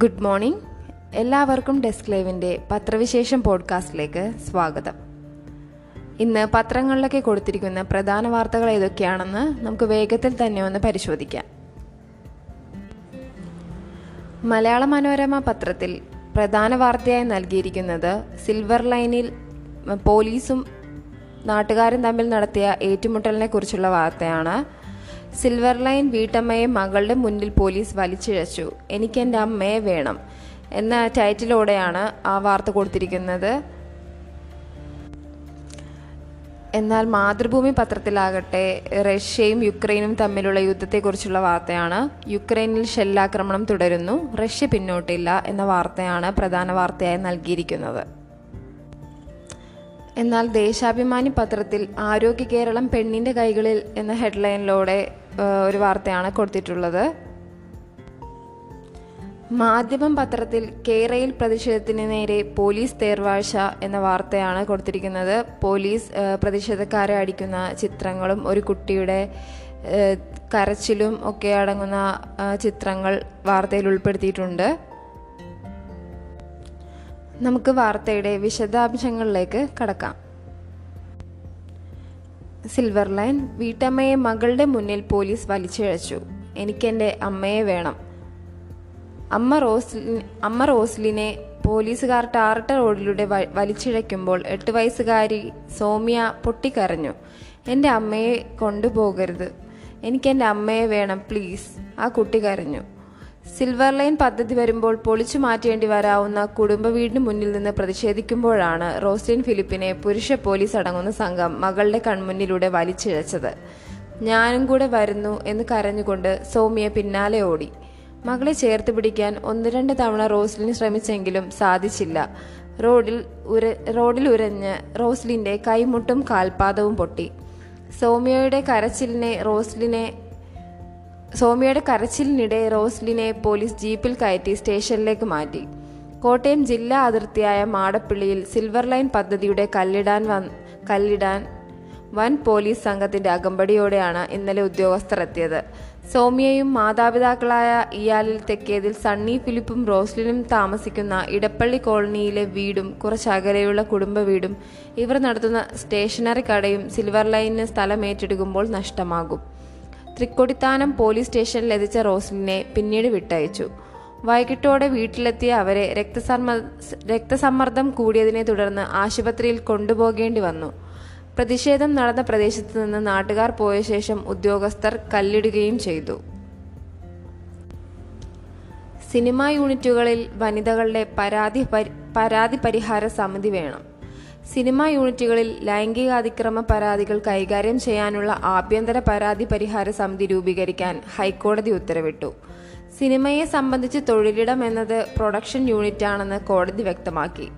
Good morning എല്ലാവർക്കും desk ലൈവിന്റെ പത്രവിശേഷം പോഡ്കാസ്റ്റിലേക്ക് സ്വാഗതം. ഇന്ന് പത്രങ്ങളിലൊക്കെ കൊടുത്തിരിക്കുന്ന പ്രധാന വാർത്തകൾ ഏതൊക്കെയാണെന്ന് നമുക്ക് വേഗത്തിൽ തന്നെ ഒന്ന് പരിശോധിക്കാം. മലയാള മനോരമ പത്രത്തിൽ പ്രധാന വാർത്തയായി നൽകിയിരിക്കുന്നത് സിൽവർ ലൈനിൽ പോലീസും നാട്ടുകാരും തമ്മിൽ നടത്തിയ ഏറ്റുമുട്ടലിനെ കുറിച്ചുള്ള വാർത്തയാണ്. സിൽവർ ലൈൻ വീട്ടമ്മയെ മകളുടെ മുന്നിൽ പോലീസ് വലിച്ചിഴച്ചു. എനിക്ക് എന്റെ അമ്മയെ വേണം എന്ന ടൈറ്റിലോടെയാണ് ആ വാർത്ത കൊടുത്തിരിക്കുന്നത്. എന്നാൽ മാതൃഭൂമി പത്രത്തിലാകട്ടെ റഷ്യയും യുക്രൈനും തമ്മിലുള്ള യുദ്ധത്തെക്കുറിച്ചുള്ള വാർത്തയാണ്. യുക്രൈനിൽ ഷെല്ലാക്രമണം തുടരുന്നു. റഷ്യ പിന്നോട്ടില്ല എന്ന വാർത്തയാണ് പ്രധാന വാർത്തയായി നൽകിയിരിക്കുന്നത്. എന്നാൽ ദേശാഭിമാനി പത്രത്തിൽ ആരോഗ്യ കേരളം പെണ്ണിന്റെ കൈകളിൽ എന്ന ഹെഡ്ലൈനിലൂടെ ഒരു വാർത്തയാണ് കൊടുത്തിട്ടുള്ളത്. മാധ്യമം പത്രത്തിൽ കേരയിൽ പ്രതിഷേധത്തിന് നേരെ പോലീസ് തേർവാഴ്ച എന്ന വാർത്തയാണ് കൊടുത്തിരിക്കുന്നത്. പോലീസ് പ്രതിഷേധക്കാരെ അടിക്കുന്ന ചിത്രങ്ങളും ഒരു കുട്ടിയുടെ കരച്ചിലും ഒക്കെ അടങ്ങുന്ന ചിത്രങ്ങൾ വാർത്തയിൽ ഉൾപ്പെടുത്തിയിട്ടുണ്ട്. നമുക്ക് വാർത്തയുടെ വിശദാംശങ്ങളിലേക്ക് കടക്കാം. സിൽവർ ലൈൻ വീട്ടമ്മയെ മകളുടെ മുന്നിൽ പോലീസ് വലിച്ചിഴച്ചു. എനിക്കെന്റെ അമ്മയെ വേണം. അമ്മ റോസ്ലി അമ്മ റോസ്ലിനെ പോലീസുകാർ ടാർട്ട റോഡിലൂടെ വലിച്ചിഴയ്ക്കുമ്പോൾ എട്ട് വയസ്സുകാരി സോമിയ പൊട്ടിക്കരഞ്ഞു. എന്റെ അമ്മയെ കൊണ്ടുപോകരുത്. എനിക്കെന്റെ അമ്മയെ വേണം പ്ലീസ് ആ കുട്ടി കരഞ്ഞു. സിൽവർ ലൈൻ പദ്ധതി വരുമ്പോൾ പൊളിച്ചു മാറ്റേണ്ടി വരാവുന്ന കുടുംബ വീടിന് മുന്നിൽ നിന്ന് പ്രതിഷേധിക്കുമ്പോഴാണ് റോസ്ലിൻ ഫിലിപ്പിനെ പുരുഷ പോലീസ് അടങ്ങുന്ന സംഘം മകളുടെ കൺമുന്നിലൂടെ വലിച്ചിഴച്ചത്. ഞാനും കൂടെ വരുന്നു എന്ന് കരഞ്ഞുകൊണ്ട് സൗമ്യ പിന്നാലെ ഓടി. മകളെ ചേർത്ത് പിടിക്കാൻ ഒന്ന് രണ്ട് തവണ റോസ്ലിൻ ശ്രമിച്ചെങ്കിലും സാധിച്ചില്ല. റോഡിൽ ഉര റോഡിൽ ഉരഞ്ഞ് റോസ്ലിന്റെ കൈമുട്ടും കാൽപാദവും പൊട്ടി. സൗമ്യയുടെ കരച്ചിലിനെ റോസ്ലിനെ സൗമ്യയുടെ കരച്ചിലിനിടെ റോസ്ലിനെ പോലീസ് ജീപ്പിൽ കയറ്റി സ്റ്റേഷനിലേക്ക് മാറ്റി. കോട്ടയം ജില്ലാ അതിർത്തിയായ മാടപ്പിള്ളിയിൽ സിൽവർ ലൈൻ പദ്ധതിയുടെ കല്ലിടാൻ വൻ കല്ലിടാൻ വൻ പോലീസ് സംഘത്തിന്റെ അകമ്പടിയോടെയാണ് ഇന്നലെ ഉദ്യോഗസ്ഥർ എത്തിയത് സോമിയയും മാതാപിതാക്കളായ ഇയാലിൽ തെക്കേതിൽ സണ്ണി ഫിലിപ്പും റോസ്ലിനും താമസിക്കുന്ന ഇടപ്പള്ളി കോളനിയിലെ വീടും കുറച്ചകലെയുള്ള കുടുംബ വീടും ഇവർ നടത്തുന്ന സ്റ്റേഷനറി കടയും സിൽവർ ലൈനിന് സ്ഥലം ഏറ്റെടുക്കുമ്പോൾ നഷ്ടമാകും. തൃക്കൊടിത്താനം പോലീസ് സ്റ്റേഷനിൽ എത്തിച്ച റോസ്ലിനെ പിന്നീട് വിട്ടയച്ചു. വൈകിട്ടോടെ വീട്ടിലെത്തിയ അവരെ രക്തസമ്മ രക്തസമ്മർദ്ദം കൂടിയതിനെ തുടർന്ന് ആശുപത്രിയിൽ കൊണ്ടുപോകേണ്ടി വന്നു. പ്രതിഷേധം നടന്ന പ്രദേശത്ത് നിന്ന് നാട്ടുകാർ പോയ ശേഷം ഉദ്യോഗസ്ഥർ കല്ലിടുകയും ചെയ്തു. സിനിമാ യൂണിറ്റുകളിൽ വനിതകളുടെ പരാതി പരാതി പരിഹാര സമിതി വേണം. സിനിമാ യൂണിറ്റുകളിൽ ലൈംഗികാതിക്രമ പരാതികൾ കൈകാര്യം ചെയ്യാനുള്ള ആഭ്യന്തര പരാതി പരിഹാര സമിതി രൂപീകരിക്കാൻ ഹൈക്കോടതി ഉത്തരവിട്ടു. സിനിമയെ സംബന്ധിച്ച് തൊഴിലിടം എന്നത് പ്രൊഡക്ഷൻ യൂണിറ്റ് ആണെന്ന് കോടതി വ്യക്തമാക്കി.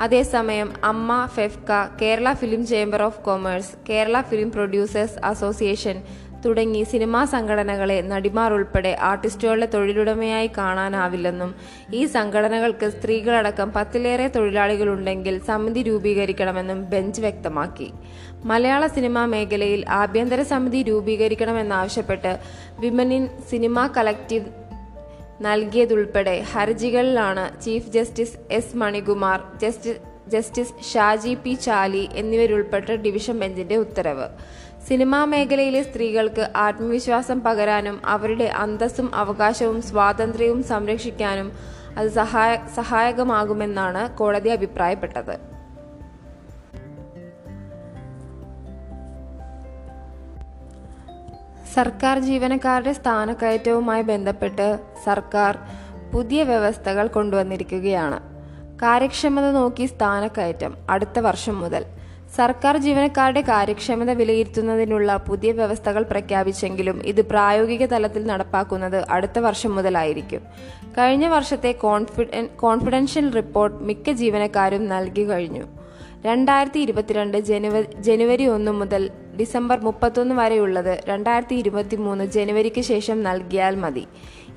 അതേസമയം Amma FEFKA Kerala film chamber of commerce Kerala film producers association തുടങ്ങി സിനിമാ സംഘടനകളെ നടിമാർ ഉൾപ്പെടെ ആർട്ടിസ്റ്റുകളുടെ തൊഴിലുടമയായി കാണാനാവില്ലെന്നും ഈ സംഘടനകൾക്ക് സ്ത്രീകളടക്കം പത്തിലേറെ തൊഴിലാളികളുണ്ടെങ്കിൽ സമിതി രൂപീകരിക്കണമെന്നും ബെഞ്ച് വ്യക്തമാക്കി. മലയാള സിനിമാ മേഖലയിൽ ആഭ്യന്തര സമിതി രൂപീകരിക്കണമെന്നാവശ്യപ്പെട്ട് വിമൻ ഇൻ സിനിമ കളക്റ്റീവ് നൽകിയതുൾപ്പെടെ ഹർജികളിലാണ് chief justice S Manikumar justice justice Shaji P Chali എന്നിവരുൾപ്പെട്ട division ബെഞ്ചിന്റെ ഉത്തരവ്. സിനിമാ മേഖലയിലെ സ്ത്രീകൾക്ക് ആത്മവിശ്വാസം പകരാനും അവരുടെ അന്തസ്സും അവകാശവും സ്വാതന്ത്ര്യവും സംരക്ഷിക്കാനും അത് സഹായ സഹായകമാകുമെന്നാണ് കോടതി അഭിപ്രായപ്പെട്ടത്. സർക്കാർ ജീവനക്കാരുടെ സ്ഥാനക്കയറ്റവുമായി ബന്ധപ്പെട്ട് സർക്കാർ പുതിയ വ്യവസ്ഥകൾ കൊണ്ടുവന്നിരിക്കുകയാണ്. കാര്യക്ഷമത നോക്കി സ്ഥാനക്കയറ്റം അടുത്ത വർഷം മുതൽ. സർക്കാർ ജീവനക്കാരുടെ കാര്യക്ഷമത വിലയിരുത്തുന്നതിനുള്ള പുതിയ വ്യവസ്ഥകൾ പ്രഖ്യാപിച്ചെങ്കിലും ഇത് പ്രായോഗിക തലത്തിൽ നടപ്പാക്കുന്നത് അടുത്ത വർഷം മുതലായിരിക്കും. കഴിഞ്ഞ വർഷത്തെ കോൺഫിഡൻ കോൺഫിഡൻഷ്യൽ റിപ്പോർട്ട് മിക്ക ജീവനക്കാരും നൽകി കഴിഞ്ഞു. രണ്ടായിരത്തി ഇരുപത്തിരണ്ട് ജനുവരി ജനുവരി ഒന്ന് മുതൽ ഡിസംബർ മുപ്പത്തൊന്ന് വരെയുള്ളത് രണ്ടായിരത്തി ഇരുപത്തി മൂന്ന് ജനുവരിക്ക് ശേഷം നൽകിയാൽ മതി.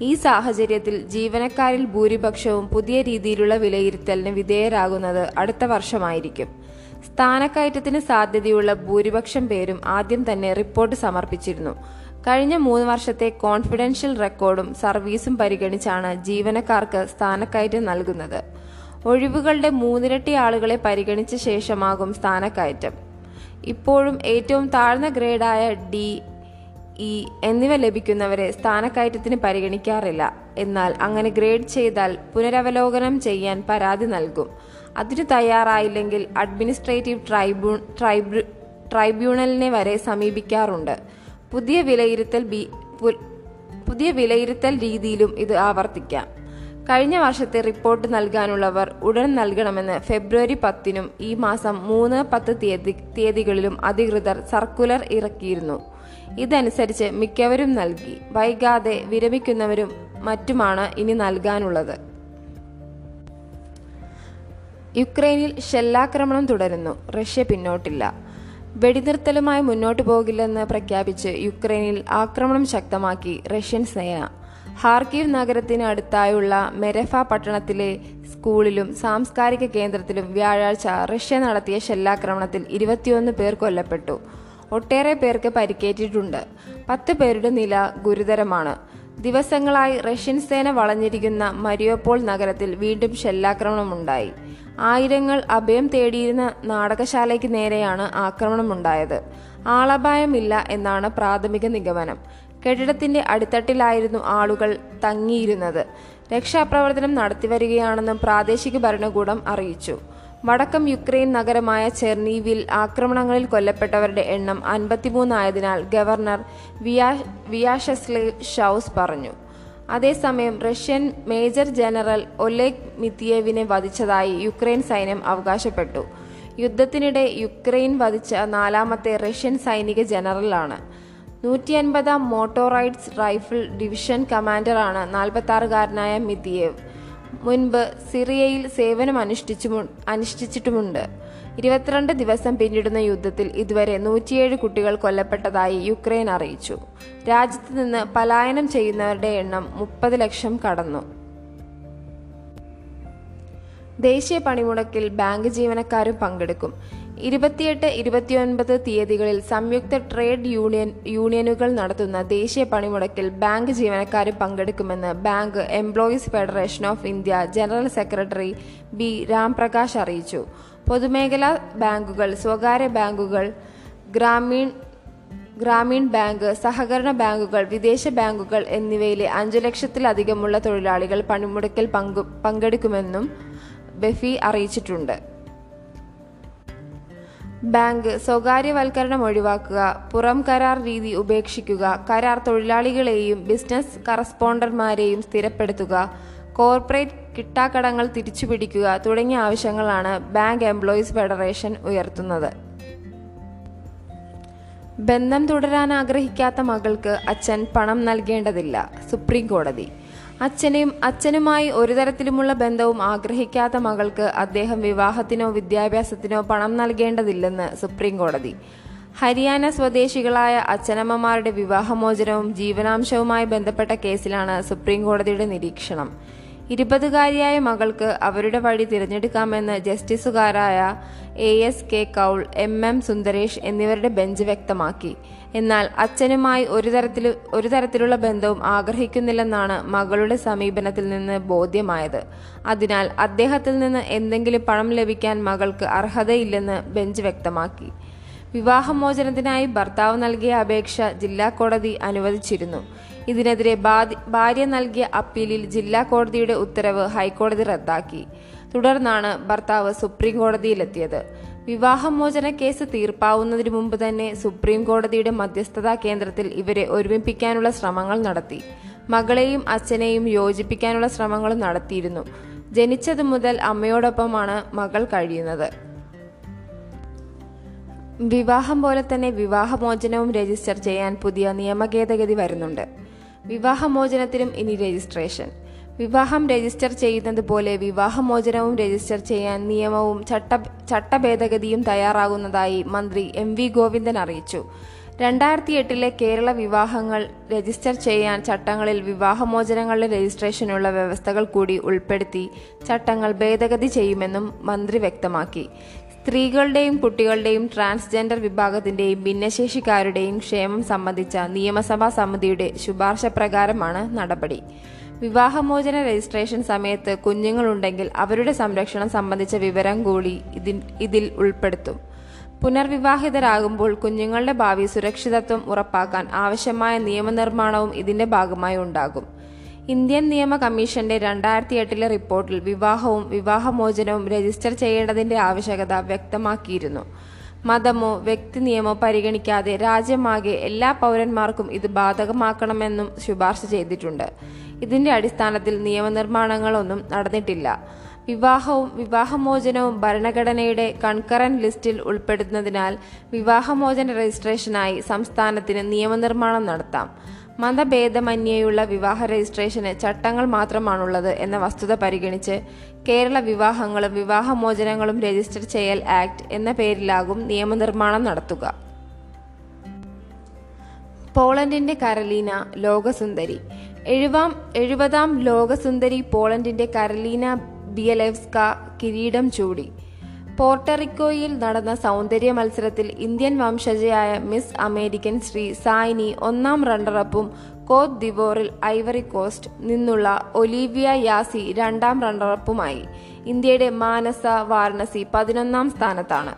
ഈ സാഹചര്യത്തിൽ ജീവനക്കാരിൽ ഭൂരിപക്ഷവും പുതിയ രീതിയിലുള്ള വിലയിരുത്തലിന് വിധേയരാകുന്നത് അടുത്ത വർഷമായിരിക്കും. സ്ഥാനക്കയറ്റത്തിന് സാധ്യതയുള്ള ഭൂരിപക്ഷം പേരും ആദ്യം തന്നെ റിപ്പോർട്ട് സമർപ്പിച്ചിരുന്നു. കഴിഞ്ഞ മൂന്ന് വർഷത്തെ കോൺഫിഡൻഷ്യൽ റെക്കോർഡും സർവീസും പരിഗണിച്ചാണ് ജീവനക്കാർക്ക് സ്ഥാനക്കയറ്റം നൽകുന്നത്. ഒഴിവുകളുടെ മൂന്നിരട്ടി ആളുകളെ പരിഗണിച്ച ശേഷമാകും സ്ഥാനക്കയറ്റം. ഇപ്പോഴും ഏറ്റവും താഴ്ന്ന ഗ്രേഡായ ഡി ഇ എന്നിവ ലഭിക്കുന്നവരെ സ്ഥാനക്കയറ്റത്തിന് പരിഗണിക്കാറില്ല. എന്നാൽ അങ്ങനെ ഗ്രേഡ് ചെയ്താൽ പുനരവലോകനം ചെയ്യാൻ പരാതി നൽകും. അതിന് തയ്യാറായില്ലെങ്കിൽ അഡ്മിനിസ്ട്രേറ്റീവ് ട്രൈബ്യൂ ട്രൈബ്യൂ ട്രൈബ്യൂണലിനെ വരെ സമീപിക്കാറുണ്ട്. പുതിയ വിലയിരുത്തൽ ബി പുതിയ വിലയിരുത്തൽ രീതിയിലും ഇത് ആവർത്തിക്കാം. കഴിഞ്ഞ വർഷത്തെ റിപ്പോർട്ട് നൽകാനുള്ളവർ ഉടൻ നൽകണമെന്ന് ഫെബ്രുവരി പത്തിനും ഈ മാസം മൂന്ന് പത്ത് തീയതി തീയതികളിലും അധികൃതർ സർക്കുലർ ഇറക്കിയിരുന്നു. ഇതനുസരിച്ച് മിക്കവരും നൽകി. വൈകാതെ വിരമിക്കുന്നവരും മറ്റുമാണ് ഇനി നൽകാനുള്ളത്. യുക്രൈനിൽ ഷെല്ലാക്രമണം തുടരുന്നു. റഷ്യ പിന്നോട്ടില്ല. വെടിനിർത്തലുമായി മുന്നോട്ടു പോകില്ലെന്ന് പ്രഖ്യാപിച്ച് യുക്രൈനിൽ ആക്രമണം ശക്തമാക്കി റഷ്യൻ സേന. ഹാർക്കീവ് നഗരത്തിന് അടുത്തായുള്ള മെരഫ പട്ടണത്തിലെ സ്കൂളിലും സാംസ്കാരിക കേന്ദ്രത്തിലും വ്യാഴാഴ്ച റഷ്യ നടത്തിയ ഷെല്ലാക്രമണത്തിൽ ഇരുപത്തിയൊന്ന് പേർ കൊല്ലപ്പെട്ടു. ഒട്ടേറെ പേർക്ക് പരിക്കേറ്റിട്ടുണ്ട്. പത്ത് പേരുടെ നില ഗുരുതരമാണ്. ദിവസങ്ങളായി റഷ്യൻ സേന വളഞ്ഞിരിക്കുന്ന മരിയോപോൾ നഗരത്തിൽ വീണ്ടും ഷെല്ലാക്രമണമുണ്ടായി. ആയിരങ്ങൾ അഭയം തേടിയിരുന്ന നാടകശാലയ്ക്ക് നേരെയാണ് ആക്രമണമുണ്ടായത്. ആളപായമില്ല എന്നാണ് പ്രാഥമിക നിഗമനം. കെട്ടിടത്തിന്റെ അടിത്തട്ടിലായിരുന്നു ആളുകൾ തങ്ങിയിരുന്നത്. രക്ഷാപ്രവർത്തനം നടത്തിവരികയാണെന്നും പ്രാദേശിക ഭരണകൂടം അറിയിച്ചു. വടക്കം യുക്രൈൻ നഗരമായ ചെർണീവിൽ ആക്രമണങ്ങളിൽ കൊല്ലപ്പെട്ടവരുടെ എണ്ണം അൻപത്തിമൂന്നായതിനാൽ ഗവർണർ വിയാ വിയാഷസ്ലേവ് ഷൌസ് പറഞ്ഞു. അതേസമയം റഷ്യൻ മേജർ ജനറൽ ഒലേഗ് മിത്തിയേവിനെ വധിച്ചതായി യുക്രൈൻ സൈന്യം അവകാശപ്പെട്ടു. യുദ്ധത്തിനിടെ യുക്രൈൻ വധിച്ച നാലാമത്തെ റഷ്യൻ സൈനിക ജനറലാണ്. നൂറ്റി അൻപതാം മോട്ടോറൈഡ്സ് റൈഫിൾ ഡിവിഷൻ കമാൻഡറാണ് നാൽപ്പത്തി മിത്തിയേവ്. മുൻപ് സിറിയയിൽ സേവനം അനുഷ്ഠിച്ചു അനുഷ്ഠിച്ചിട്ടുമുണ്ട്. ഇരുപത്തിരണ്ട് ദിവസം പിന്നിടുന്ന യുദ്ധത്തിൽ ഇതുവരെ നൂറ്റിയേഴ് കുട്ടികൾ കൊല്ലപ്പെട്ടതായി യുക്രൈൻ അറിയിച്ചു. രാജ്യത്ത് നിന്ന് പലായനം ചെയ്യുന്നവരുടെ എണ്ണം മുപ്പത് ലക്ഷം കടന്നു. ദേശീയ പണിമുടക്കിൽ ബാങ്ക് ജീവനക്കാരും പങ്കെടുക്കും. ഇരുപത്തിയെട്ട് ഇരുപത്തിയൊൻപത് തീയതികളിൽ സംയുക്ത ട്രേഡ് യൂണിയൻ യൂണിയനുകൾ നടത്തുന്ന ദേശീയ പണിമുടക്കിൽ ബാങ്ക് ജീവനക്കാർ പങ്കെടുക്കുമെന്ന് bank employees federation of India general secretary B Ramprakash അറിയിച്ചു. പൊതുമേഖലാ ബാങ്കുകൾ സ്വകാര്യ ബാങ്കുകൾ ഗ്രാമീൺ ഗ്രാമീൺ ബാങ്ക് സഹകരണ ബാങ്കുകൾ വിദേശ ബാങ്കുകൾ എന്നിവയിലെ അഞ്ചു ലക്ഷത്തിലധികമുള്ള തൊഴിലാളികൾ പണിമുടക്കിൽ പങ്കു പങ്കെടുക്കുമെന്നും ബെഫി അറിയിച്ചിട്ടുണ്ട്. ബാങ്ക് സ്വകാര്യവൽക്കരണം ഒഴിവാക്കുക പുറം കരാർ രീതി ഉപേക്ഷിക്കുക കരാർ തൊഴിലാളികളെയും ബിസിനസ് കറസ്പോണ്ടർമാരെയും സ്ഥിരപ്പെടുത്തുക കോർപ്പറേറ്റ് കിട്ടാക്കടങ്ങൾ തിരിച്ചുപിടിക്കുക തുടങ്ങിയ ആവശ്യങ്ങളാണ് ബാങ്ക് എംപ്ലോയീസ് ഫെഡറേഷൻ ഉയർത്തുന്നത്. ബന്ധം തുടരാൻ ആഗ്രഹിക്കാത്ത മകൾക്ക് അച്ഛൻ പണം നൽകേണ്ടതില്ല സുപ്രീം കോടതി. അച്ഛനും അച്ഛനുമായി ഒരു തരത്തിലുമുള്ള ബന്ധവും ആഗ്രഹിക്കാത്ത മകൾക്ക് അദ്ദേഹം വിവാഹത്തിനോ വിദ്യാഭ്യാസത്തിനോ പണം നൽകേണ്ടതില്ലെന്ന് സുപ്രീം കോടതി. ഹരിയാന സ്വദേശികളായ അച്ഛനമ്മമാരുടെ വിവാഹമോചനവും ജീവനാംശവുമായി ബന്ധപ്പെട്ട കേസിലാണ് സുപ്രീം കോടതിയുടെ നിരീക്ഷണം. ഇരുപതുകാരിയായ മകൾക്ക് അവരുടെ വഴി തിരഞ്ഞെടുക്കാമെന്ന് ജസ്റ്റിസുകാരായ A S K Kaul M M Sundresh എന്നിവരുടെ ബെഞ്ച് വ്യക്തമാക്കി. എന്നാൽ അച്ഛനുമായി ഒരു തരത്തിൽ ഒരു തരത്തിലുള്ള ബന്ധവും ആഗ്രഹിക്കുന്നില്ലെന്നാണ് മകളുടെ സമീപനത്തിൽ നിന്ന് ബോധ്യമായത്. അതിനാൽ അദ്ദേഹത്തിൽ നിന്ന് എന്തെങ്കിലും പണം ലഭിക്കാൻ മകൾക്ക് അർഹതയില്ലെന്ന് ബെഞ്ച് വ്യക്തമാക്കി. വിവാഹമോചനത്തിനായി ഭർത്താവ് നൽകിയ അപേക്ഷ ജില്ലാ കോടതി അനുവദിച്ചിരുന്നു. ഇതിനെതിരെ ഭാര്യ നൽകിയ അപ്പീലിൽ ജില്ലാ കോടതിയുടെ ഉത്തരവ് ഹൈക്കോടതി റദ്ദാക്കി. തുടർന്നാണ് ഭർത്താവ് സുപ്രീം കോടതിയിലെത്തിയത്. വിവാഹമോചന കേസ് തീർപ്പാവുന്നതിന് മുമ്പ് തന്നെ സുപ്രീം കോടതിയുടെ മധ്യസ്ഥതാ കേന്ദ്രത്തിൽ ഇവരെ ഒരുമിപ്പിക്കാനുള്ള ശ്രമങ്ങൾ നടത്തി. മകളെയും അച്ഛനെയും യോജിപ്പിക്കാനുള്ള ശ്രമങ്ങളും നടത്തിയിരുന്നു. ജനിച്ചത് മുതൽ അമ്മയോടൊപ്പമാണ് മകൾ കഴിയുന്നത്. വിവാഹം പോലെ തന്നെ വിവാഹമോചനവും രജിസ്റ്റർ ചെയ്യാൻ പുതിയ നിയമഭേദഗതി വരുന്നുണ്ട്. വിവാഹമോചനത്തിനും ഇനി രജിസ്ട്രേഷൻ. വിവാഹം രജിസ്റ്റർ ചെയ്യുന്നത് പോലെ വിവാഹമോചനവും രജിസ്റ്റർ ചെയ്യാൻ നിയമവും ചട്ട ചട്ടഭേദഗതിയും തയ്യാറാകുന്നതായി മന്ത്രി എം വി ഗോവിന്ദൻ അറിയിച്ചു. രണ്ടായിരത്തി എട്ടിലെ കേരള വിവാഹങ്ങൾ രജിസ്റ്റർ ചെയ്യാൻ ചട്ടങ്ങളിൽ വിവാഹമോചനങ്ങളുടെ രജിസ്ട്രേഷനുള്ള വ്യവസ്ഥകൾ കൂടി ഉൾപ്പെടുത്തി ചട്ടങ്ങൾ ഭേദഗതി ചെയ്യുമെന്നും മന്ത്രി വ്യക്തമാക്കി. സ്ത്രീകളുടെയും കുട്ടികളുടെയും ട്രാൻസ്ജെൻഡർ വിഭാഗത്തിന്റെയും ഭിന്നശേഷിക്കാരുടെയും ക്ഷേമം സംബന്ധിച്ച നിയമസഭാ സമിതിയുടെ ശുപാർശ പ്രകാരമാണ് നടപടി. വിവാഹമോചന രജിസ്ട്രേഷൻ സമയത്ത് കുഞ്ഞുങ്ങളുണ്ടെങ്കിൽ അവരുടെ സംരക്ഷണം സംബന്ധിച്ച വിവരം കൂടി ഇതിൽ ഉൾപ്പെടുത്തും. പുനർവിവാഹിതരാകുമ്പോൾ കുഞ്ഞുങ്ങളുടെ ഭാവി സുരക്ഷിതത്വം ഉറപ്പാക്കാൻ ആവശ്യമായ നിയമനിർമ്മാണവും ഇതിന്റെ ഭാഗമായി ഉണ്ടാകും. ഇന്ത്യൻ നിയമ കമ്മീഷന്റെ രണ്ടായിരത്തി എട്ടിലെ റിപ്പോർട്ടിൽ വിവാഹവും വിവാഹമോചനവും രജിസ്റ്റർ ചെയ്യേണ്ടതിന്റെ ആവശ്യകത വ്യക്തമാക്കിയിരുന്നു. മതമോ വ്യക്തി നിയമോ പരിഗണിക്കാതെ രാജ്യമാകെ എല്ലാ പൗരന്മാർക്കും ഇത് ബാധകമാക്കണമെന്നും ശുപാർശ ചെയ്തിട്ടുണ്ട്. ഇതിന്റെ അടിസ്ഥാനത്തിൽ നിയമനിർമ്മാണങ്ങളൊന്നും നടന്നിട്ടില്ല. വിവാഹവും വിവാഹമോചനവും ഭരണഘടനയുടെ കൺകറന്റ് ലിസ്റ്റിൽ ഉൾപ്പെടുന്നതിനാൽ വിവാഹമോചന രജിസ്ട്രേഷനായി സംസ്ഥാനത്തിന് നിയമനിർമ്മാണം നടത്താം. മതഭേദമന്യേയുള്ള വിവാഹ രജിസ്ട്രേഷന് ചട്ടങ്ങൾ മാത്രമാണുള്ളത് എന്ന വസ്തുത പരിഗണിച്ച് കേരള വിവാഹങ്ങളും വിവാഹമോചനങ്ങളും രജിസ്റ്റർ ചെയ്യൽ ആക്ട് എന്ന പേരിലാകും നിയമനിർമ്മാണം നടത്തുക. പോളണ്ടിന്റെ കരലീന ലോകസുന്ദരി. എഴുപാം എഴുപതാം ലോകസുന്ദരി പോളണ്ടിന്റെ കരലീന ബിയലെവ്സ്ക കിരീടം ചൂടി. പോർട്ടറിക്കോയിൽ നടന്ന സൗന്ദര്യ മത്സരത്തിൽ ഇന്ത്യൻ വംശജയായ മിസ് അമേരിക്കൻ ശ്രീ സായിനി ഒന്നാം റണ്ണറപ്പും കോത്ത് ദിവോറിൽ ഐവറി കോസ്റ്റ് നിന്നുള്ള ഒലീവിയ യാസി രണ്ടാം റണ്ണറപ്പുമായി. ഇന്ത്യയുടെ മാനസ വാരണസി പതിനൊന്നാം സ്ഥാനത്താണ്.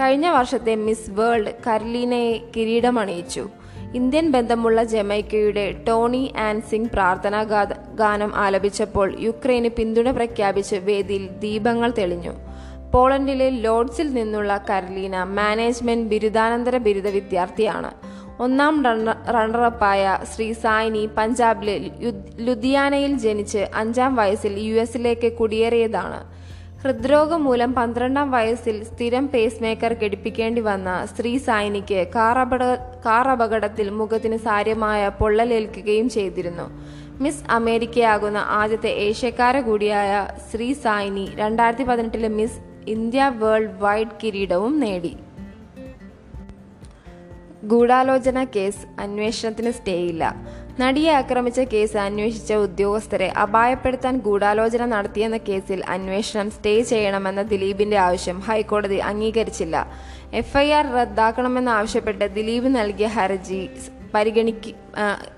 കഴിഞ്ഞ വർഷത്തെ മിസ് വേൾഡ് കർലീനയെ കിരീടമണിയിച്ചു. ഇന്ത്യൻ ബന്ധമുള്ള ജമൈക്കയുടെ ടോണി ആൻഡ് സിംഗ് പ്രാർത്ഥനാ ഗാനം ആലപിച്ചപ്പോൾ യുക്രൈന് പിന്തുണ പ്രഖ്യാപിച്ച് വേദിയിൽ ദീപങ്ങൾ തെളിഞ്ഞു. പോളണ്ടിലെ ലോഡ്സിൽ നിന്നുള്ള കരലീന മാനേജ്മെന്റ് ബിരുദാനന്തര ബിരുദ വിദ്യാർത്ഥിയാണ്. ഒന്നാം റണ്ണറപ്പായ ശ്രീ സായിനി പഞ്ചാബിലെ ലുധിയാനയിൽ ജനിച്ച് അഞ്ചാം വയസ്സിൽ യു എസിലേക്ക് കുടിയേറിയതാണ്. ഹൃദ്രോഗം മൂലം പന്ത്രണ്ടാം വയസ്സിൽ സ്ഥിരം പേസ് മേക്കർ ഘടിപ്പിക്കേണ്ടി വന്ന സ്ത്രീ സായിനിക്ക് കാർ അപകട കാർ അപകടത്തിൽ മുഖത്തിന് സാര്യമായ പൊള്ളലേൽക്കുകയും ചെയ്തിരുന്നു. മിസ് അമേരിക്കയാകുന്ന ആദ്യത്തെ ഏഷ്യക്കാര കൂടിയായ ശ്രീ സായിനി രണ്ടായിരത്തി പതിനെട്ടിലെ മിസ് ഇന്ത്യ വേൾഡ് വൈഡ് കിരീടവും നേടി. ഗൂഢാലോചന കേസ് അന്വേഷണത്തിന് സ്റ്റേയില്ല. നടിയെ ആക്രമിച്ച കേസ് അന്വേഷിച്ച ഉദ്യോഗസ്ഥരെ അപായപ്പെടുത്താൻ ഗൂഢാലോചന നടത്തിയെന്ന കേസിൽ അന്വേഷണം സ്റ്റേ ചെയ്യണമെന്ന ദിലീപിന്റെ ആവശ്യം ഹൈക്കോടതി അംഗീകരിച്ചില്ല. എഫ്ഐആർ റദ്ദാക്കണമെന്നാവശ്യപ്പെട്ട് ദിലീപ് നൽകിയ ഹർജി പരിഗണിക്ക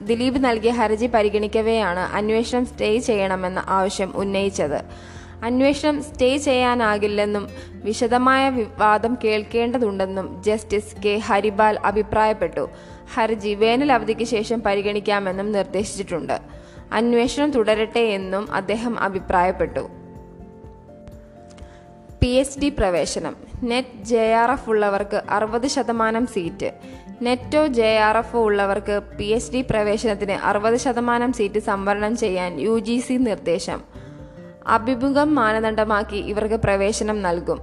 ദിലീപ് നൽകിയ ഹർജി പരിഗണിക്കവെയാണ് അന്വേഷണം സ്റ്റേ ചെയ്യണമെന്ന ആവശ്യം ഉന്നയിച്ചത്. അന്വേഷണം സ്റ്റേ ചെയ്യാനാകില്ലെന്നും വിശദമായ വിവാദം കേൾക്കേണ്ടതുണ്ടെന്നും ജസ്റ്റിസ് കെ ഹരിബാൽ അഭിപ്രായപ്പെട്ടു. ഹർജി വേനൽ അവധിക്ക് ശേഷം പരിഗണിക്കാമെന്നും നിർദ്ദേശിച്ചിട്ടുണ്ട്. അന്വേഷണം തുടരട്ടെ എന്നും അദ്ദേഹം അഭിപ്രായപ്പെട്ടു. പി എച്ച് ഡി പ്രവേശനം. നെറ്റ് ജെ ആർ എഫ് ഉള്ളവർക്ക് അറുപത് ശതമാനം സീറ്റ്. നെറ്റോ ജെ ആർ എഫ് ഉള്ളവർക്ക് പി എച്ച് ഡി പ്രവേശനത്തിന് അറുപത് ശതമാനം സീറ്റ് സംവരണം ചെയ്യാൻ യു ജി സി നിർദ്ദേശം. അഭിമുഖം മാനദണ്ഡമാക്കി ഇവർക്ക് പ്രവേശനം നൽകും.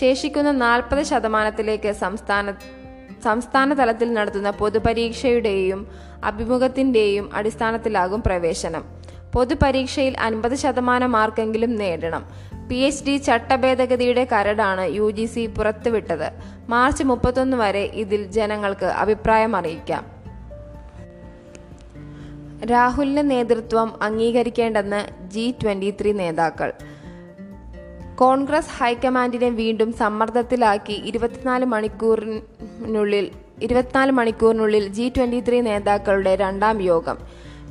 ശേഷിക്കുന്ന നാൽപ്പത് ശതമാനത്തിലേക്ക് സംസ്ഥാന സംസ്ഥാന തലത്തിൽ നടത്തുന്ന പൊതുപരീക്ഷയുടെയും അഭിമുഖത്തിന്റെയും അടിസ്ഥാനത്തിലാകും പ്രവേശനം. പൊതുപരീക്ഷയിൽ അൻപത് ശതമാനം മാർക്കെങ്കിലും നേടണം. പി എച്ച് ഡി ചട്ടഭേദഗതിയുടെ കരടാണ് യു ജി സി പുറത്തുവിട്ടത്. മാർച്ച് മുപ്പത്തൊന്ന് വരെ ഇതിൽ ജനങ്ങൾക്ക് അഭിപ്രായം അറിയിക്കാം. രാഹുലിന്റെ നേതൃത്വം അംഗീകരിക്കേണ്ടെന്ന് ജി ട്വന്റി ത്രീ നേതാക്കൾ. കോൺഗ്രസ് ഹൈക്കമാൻഡിനെ വീണ്ടും സമ്മർദ്ദത്തിലാക്കി ഇരുപത്തിനാല് മണിക്കൂറിനുള്ളിൽ ഇരുപത്തിനാല് മണിക്കൂറിനുള്ളിൽ ജി ട്വന്റി ത്രീ നേതാക്കളുടെ രണ്ടാം യോഗം.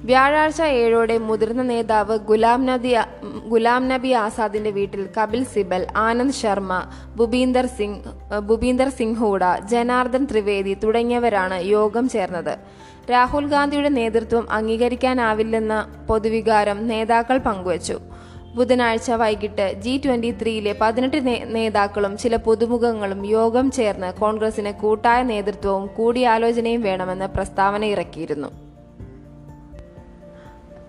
വ്യാഴാഴ്ച ഏഴോടെ മുതിർന്ന നേതാവ് ഗുലാം നബി ഗുലാം നബി ആസാദിന്റെ വീട്ടിൽ കപിൽ സിബൽ ആനന്ദ് ശർമ്മ ഭൂപീന്ദർ സിംഗ് ഭൂപീന്ദർ സിംഗ് ഹൂഡ ജനാർദ്ദൻ ത്രിവേദി തുടങ്ങിയവരാണ് യോഗം ചേർന്നത്. രാഹുൽ ഗാന്ധിയുടെ നേതൃത്വം അംഗീകരിക്കാനാവില്ലെന്ന പൊതുവികാരം നേതാക്കൾ പങ്കുവച്ചു. ബുധനാഴ്ച വൈകിട്ട് ജി ട്വന്റി ത്രീയിലെ പതിനെട്ട് നേതാക്കളും ചില പുതുമുഖങ്ങളും യോഗം ചേർന്ന് കോൺഗ്രസിന് കൂട്ടായ നേതൃത്വവും കൂടിയാലോചനയും വേണമെന്ന് പ്രസ്താവന ഇറക്കിയിരുന്നു.